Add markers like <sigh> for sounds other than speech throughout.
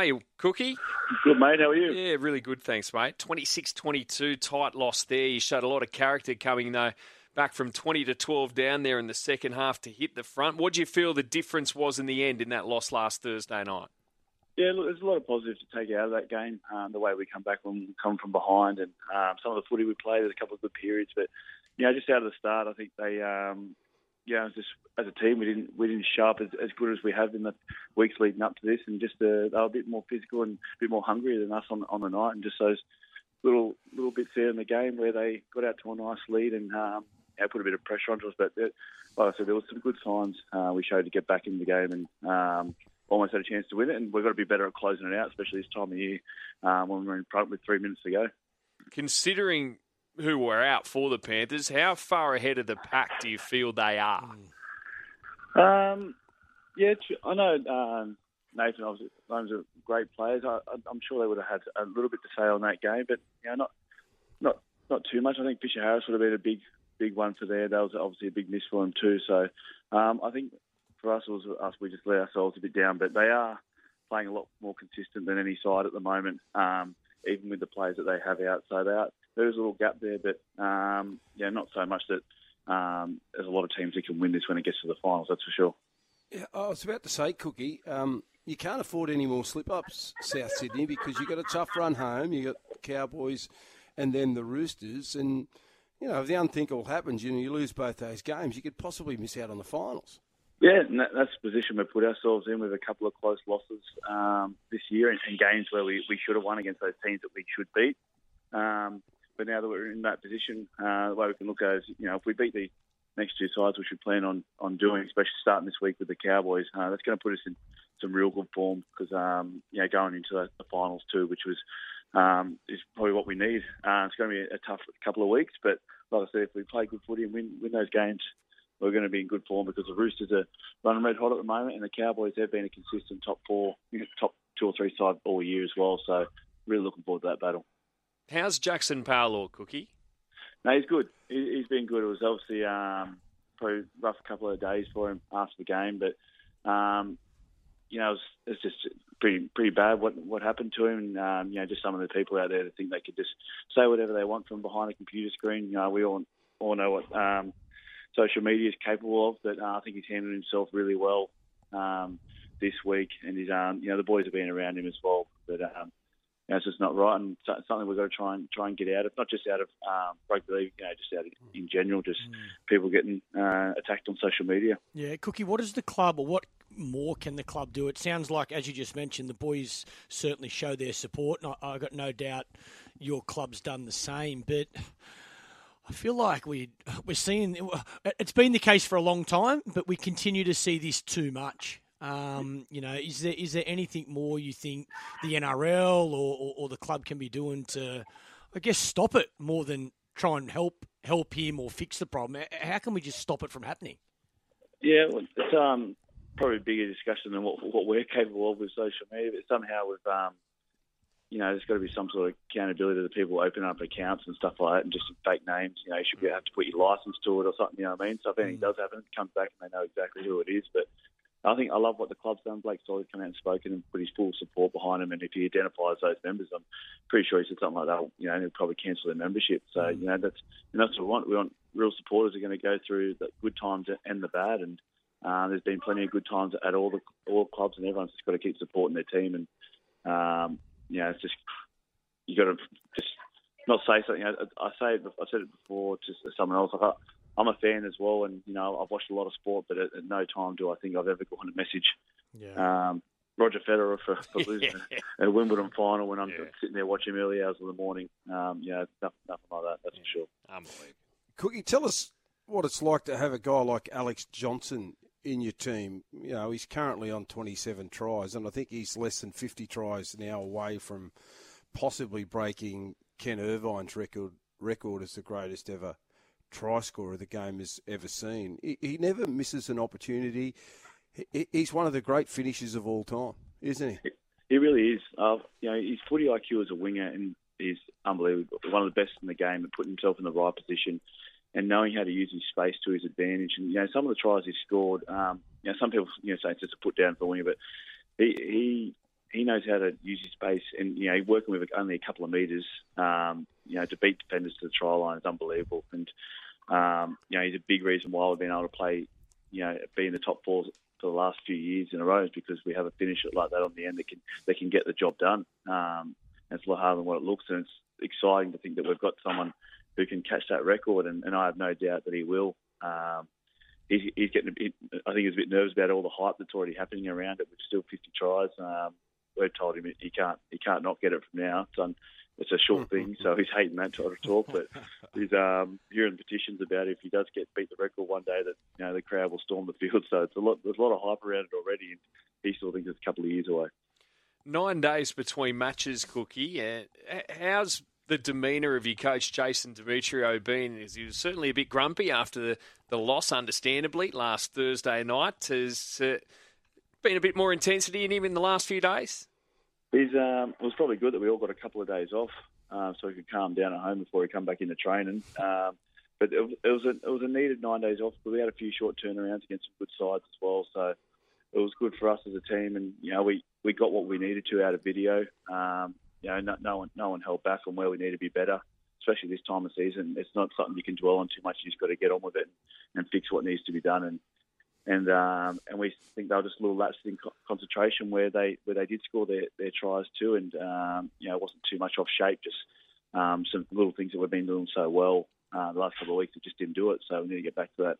are you, Cookie? Good, mate. How are you? Yeah, really good, thanks, mate. 26-22, tight loss there. You showed a lot of character coming, though, back from 20 to 12 down there in the second half to hit the front. What do you feel the difference was in the end in that loss last Thursday night? Yeah, look, there's a lot of positives to take out of that game. Um, the way we come back when we come from behind, and um, some of the footy we played, there's a couple of good periods. But you know, just out of the start, I think they, um, know, just as a team, we didn't we didn't show up as, as good as we have in the weeks leading up to this, and just uh, they were a bit more physical and a bit more hungry than us on on the night, and just those little little bits there in the game where they got out to a nice lead and um, know, put a bit of pressure onto us. But it, like I said, there was some good signs uh, we showed to get back in the game and. Um, almost had a chance to win it, and we've got to be better at closing it out, especially this time of year um, when we're in front with three minutes to go. Considering who were out for the Panthers, how far ahead of the pack do you feel they are? Um, yeah, I know um, Nathan. Obviously, are great players. I, am sure they would have had a little bit to say on that game, but you know, not not not too much. I think Fisher Harris would have been a big big one for there. That was obviously a big miss for him too. So um, I think for us, was us. We just let ourselves a bit down, but they are playing a lot more consistent than any side at the moment, um, even with the players that they have out. So they are, there's a little gap there, but um, yeah, not so much that um, there's a lot of teams that can win this when it gets to the finals. That's for sure. Yeah, I was about to say, Cookie, um, you can't afford any more slip ups, South Sydney, because you've got a tough run home. You've got Cowboys and then the Roosters. And, you know, if the unthinkable happens, you know, you lose both those games, you could possibly miss out on the finals. Yeah, and that's the position we put ourselves in with a couple of close losses um, this year and, and, games where we, we should have won against those teams that we should beat. Um, but now that we're in that position, uh, the way we can look at it is, you know, if we beat the next two sides, which we plan on, on doing, especially starting this week with the Cowboys, uh, that's going to put us in some real good form because, um, you know, going into the, the finals too, which was um, is probably what we need. Uh, it's going to be a, a tough couple of weeks, but like I said, if we play good footy and win, win those games, we're going to be in good form because the Roosters are running red hot at the moment, and the Cowboys have been a consistent top four, top two or three side all year as well. So really looking forward to that battle. How's Jaxson Paulo, Cookie? No, he's good. He, has been good. It was obviously um, probably rough couple of days for him after the game, but um, you know, it's it just pretty pretty bad what what happened to him. And, um, you know, just some of the people out there that think they could just say whatever they want from behind a computer screen. You know, we all all know what um, social media is capable of. But uh, I think he's handled himself really well um, this week, and he's um, you know the boys have been around him as well. But um, you know, it's just not right, and something we've got to try and try and get out of, not just out of um, rugby league, you know, just out of, in general, just mm. people getting uh, attacked on social media. Yeah, Cookie, what is the club, or what more can the club do? It sounds like, as you just mentioned, the boys certainly show their support, and I, I got no doubt your club's done the same, but. I feel like we we're seeing it's been the case for a long time, but we continue to see this too much. Um, you know, is there is there anything more you think the NRL or, or, or, the club can be doing to, I guess, stop it more than try and help help him or fix the problem? How can we just stop it from happening? Yeah, it's um, probably a bigger discussion than what what we're capable of with social media. But somehow we've um, you know, there's got to be some sort of accountability to the people who open up accounts and stuff like that, and just fake names. You know, you should be, have to put your license to it or something. You know what I mean? So if anything mm. does happen, it comes back and they know exactly who it is. But I think I love what the club's done. Blake Solly come out and spoken and put his full support behind him. And if he identifies those members, I'm pretty sure he said something like that. You know, he'll probably cancel their membership. So mm. you know, that's and that's what we want. We want real supporters are going to go through the good times and the bad. And uh, there's been plenty of good times at all the all clubs, and everyone's just got to keep supporting their team. And um, you know, it's just you got to just not say something. I, I say it, I said it before to someone else. I, I'm a fan as well, and you know I've watched a lot of sport, but at, at no time do I think I've ever gotten a message. Yeah. Um, Roger Federer for, for <laughs> losing yeah. a Wimbledon final when I'm yeah. sitting there watching early hours of the morning. Um, yeah, nothing, nothing like that. That's yeah. for sure. Unbelievable. Cookie, tell us what it's like to have a guy like Alex Johnson in your team. You know, he's currently on 27 tries, and I think he's less than 50 tries now away from possibly breaking Ken Irvine's record record as the greatest ever try scorer the game has ever seen. He, he never misses an opportunity. He, he's one of the great finishers of all time, isn't he? He really is. Uh, you know, his footy IQ as a winger and is unbelievable. One of the best in the game at putting himself in the right position and knowing how to use his space to his advantage. And you know, some of the tries he scored, um, you know, some people you know say it's just a put down for winger, but he he he knows how to use his space, and you know, working with only a couple of meters, um, you know, to beat defenders to the try line is unbelievable. And um, you know, he's a big reason why we've been able to play, you know, be in the top four for the last few years in a row is because we have a finisher like that on the end that can that can get the job done. Um, it's a lot harder than what it looks, and it's exciting to think that we've got someone who can catch that record, and, and I have no doubt that he will. Um, he's, he's getting a bit, I think he's a bit nervous about all the hype that's already happening around it. With still 50 tries, um, we've told him he can't he can't not get it from now. It's, it's a short <laughs> thing, so he's hating that sort of talk. But he's um, hearing petitions about if he does get beat the record one day, that you know the crowd will storm the field. So it's a lot. There's a lot of hype around it already, and he still thinks it's a couple of years away. Nine days between matches, Cookie. Uh, how's the demeanour of your coach, Jason Demetriou, been? Is he was certainly a bit grumpy after the, the loss, understandably, last Thursday night. Has uh, been a bit more intensity in him in the last few days? He's, um, it was probably good that we all got a couple of days off uh, so he could calm down at home before he come back into training. Um, but it, it, was a, it was a needed nine days off. But we had a few short turnarounds against some good sides as well, so it was good for us as a team. And you know, we, we got what we needed to out of video. Um, you know, no, no, one no one held back on where we need to be better, especially this time of season. It's not something you can dwell on too much. You just got to get on with it and, and fix what needs to be done. And and um, and we think they were just a little lapses in concentration where they where they did score their, their tries too, and um, you know it wasn't too much off shape, just um, some little things that we've been doing so well uh, the last couple of weeks that just didn't do it. So we need to get back to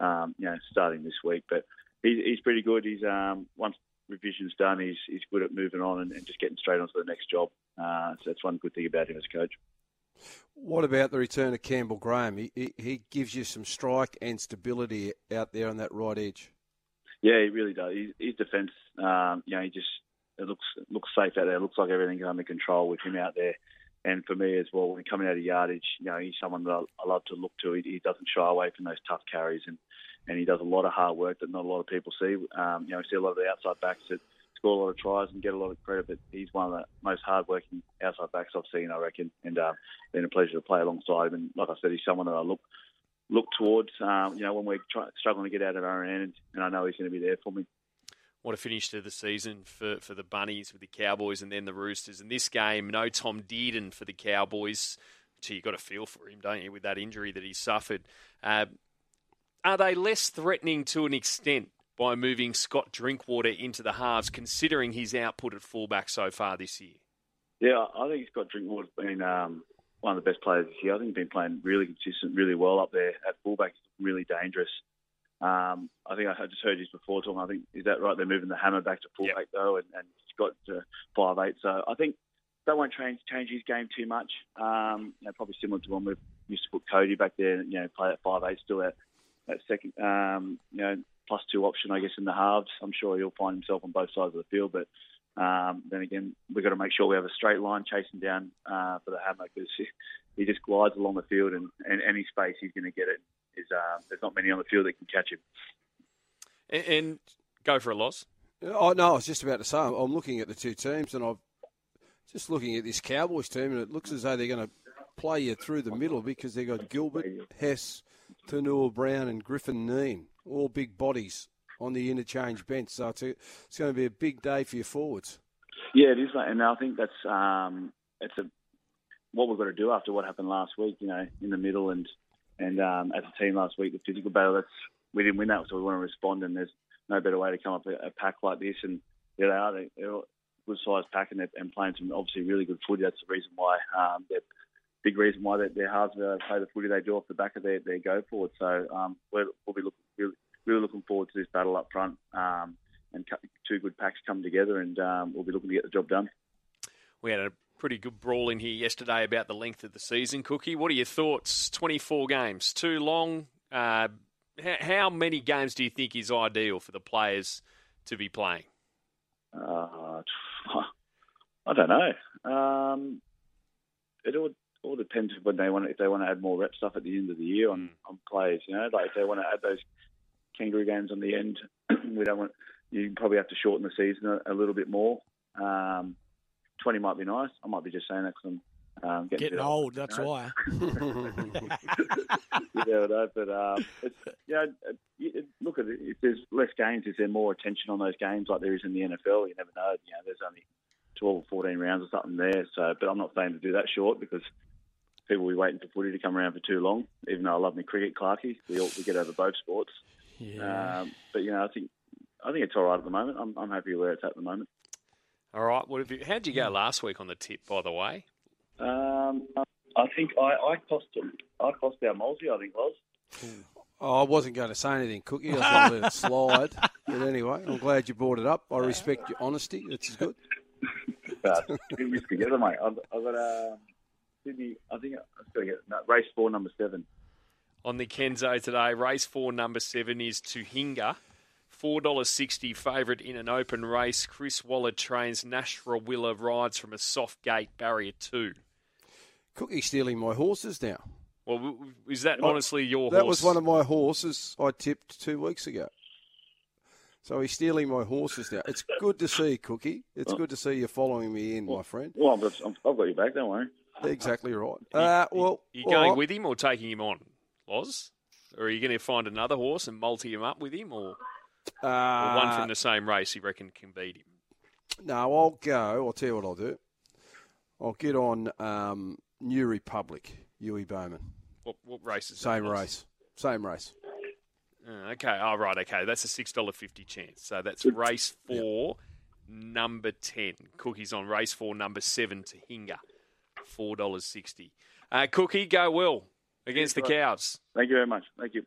that, um, you know, starting this week. But he's, he's pretty good. He's um, once revision's done, he's he's good at moving on and, and just getting straight onto the next job. Uh, so that's one good thing about him as a coach. What about the return of Campbell Graham? He, he, he gives you some strike and stability out there on that right edge. Yeah, he really does. His, his defence, um, you know, he just it looks looks safe out there. It looks like everything's under control with him out there. And for me as well, when coming out of yardage, you know, he's someone that I, I love to look to. He, he doesn't shy away from those tough carries, and and he does a lot of hard work that not a lot of people see. Um, you know, we see a lot of the outside backs that score a lot of tries and get a lot of credit, but he's one of the most hard-working outside backs I've seen, I reckon, and uh, been a pleasure to play alongside him. And like I said, he's someone that I look look towards. Um, you know, when we're try- struggling to get out of our end, and I know he's going to be there for me. What a finish to the season for, for the Bunnies with the Cowboys and then the Roosters. In this game, no Tom Dearden for the Cowboys. Gee, you've got to feel for him, don't you, with that injury that he suffered. Uh, are they less threatening to an extent by moving Scott Drinkwater into the halves, considering his output at fullback so far this year? Yeah, I think Scott Drinkwater's been um, one of the best players this year. I think he's been playing really consistent, really well up there at fullback. He's really dangerous. Um, I think I just heard you before talking. I think is that right? They're moving the hammer back to fullback yep. though, and, and Scott to five eight. So I think that won't change change his game too much. Um, you know, probably similar to when we used to put Cody back there, and you know, play at five eight, still at that second, um, you know, plus two option, I guess, in the halves. I'm sure he'll find himself on both sides of the field. But um, then again, we've got to make sure we have a straight line chasing down uh, for the hammer because he just glides along the field and, and any space he's going to get it. Is, uh, there's not many on the field that can catch him. And, and go for a loss. Oh no, I was just about to say I'm looking at the two teams and I'm just looking at this Cowboys team and it looks as though they're going to play you through the middle because they've got Gilbert, Hess, Taunoa-Brown, and Griffin Neame all big bodies on the interchange bench. So it's, a, it's going to be a big day for your forwards. Yeah, it is, mate. And I think that's um, it's a what we've got to do after what happened last week. You know, in the middle and and um, as a team last week, the physical battle. That's we didn't win that, so we want to respond. And there's no better way to come up a, a pack like this. And yeah, they are. They're a good sized pack, and and playing some obviously really good footy. That's the reason why um, they're big reason why they're, hard to play the footy they do off the back of their, their go forward. So um, we'll be looking, really, really, looking forward to this battle up front um, and two good packs come together, and um, we'll be looking to get the job done. We had a pretty good brawl in here yesterday about the length of the season, Cookie. What are your thoughts? 24 games, too long? Uh, how many games do you think is ideal for the players to be playing? Uh, <laughs> I don't know. Um, it would all depends when they want if they want to add more rep stuff at the end of the year on, mm. on players. You know, like if they want to add those kangaroo games on the end, <clears throat> we don't want. You probably have to shorten the season a, a little bit more. Um, Twenty might be nice. I might be just saying that because I'm Um, getting, old, that's you know. why. <laughs> you never know, but um, it's, you know, it, look at it. If there's less games, is there more attention on those games like there is in the NFL? You never know. You know, there's only 12 or 14 rounds or something there. So, but I'm not saying to do that short because people will be waiting for footy to come around for too long. Even though I love my cricket, Clarky, we all, we get over both sports. Yeah. Um, but you know, I think I think it's all right at the moment. I'm, I'm happy where it's at the moment. All right. What have you, how'd you go last week on the tip, by the way? Um, I think I, I cost I cost our multi. I think was. Oh, I wasn't going to say anything, Cookie. I was going to let it slide. But anyway, I'm glad you brought it up. I respect your honesty. It's good. But we missed together, mate. I've, I've got uh, Sydney. I think I've got to get no, race four, number seven. On the Kenzo today, race four, number seven is Tuhinga. $4.60 favourite in an open race. Chris Waller trains Nash Rawiller rides from a soft gate barrier two. Cookie stealing my horses now. Well, w- w- is that oh, honestly your That horse? was one of my horses I tipped two weeks ago. So he's stealing my horses now. It's good to see, Cookie. It's good to see you following me in, my friend. Well, I've got, I've got you back. Don't worry. Exactly right. <laughs> Uh, well, you all going right. with him or taking him on, Loz? Or are you going to find another horse and multi him up with him, or, or Uh, one from the same race you reckon can beat him? No, I'll go. I'll tell you what I'll do. I'll get on um, New Republic, Huey Bowman. What, what race is that, Same Loz? race. Same race. Uh, okay, oh, right, okay. That's a $6.50 chance. So that's race four, number 10. Cookie's on race four, number seven to Hinga, $4.60. Uh, Cookie, go well against the Cows. Thank you very much. Thank you.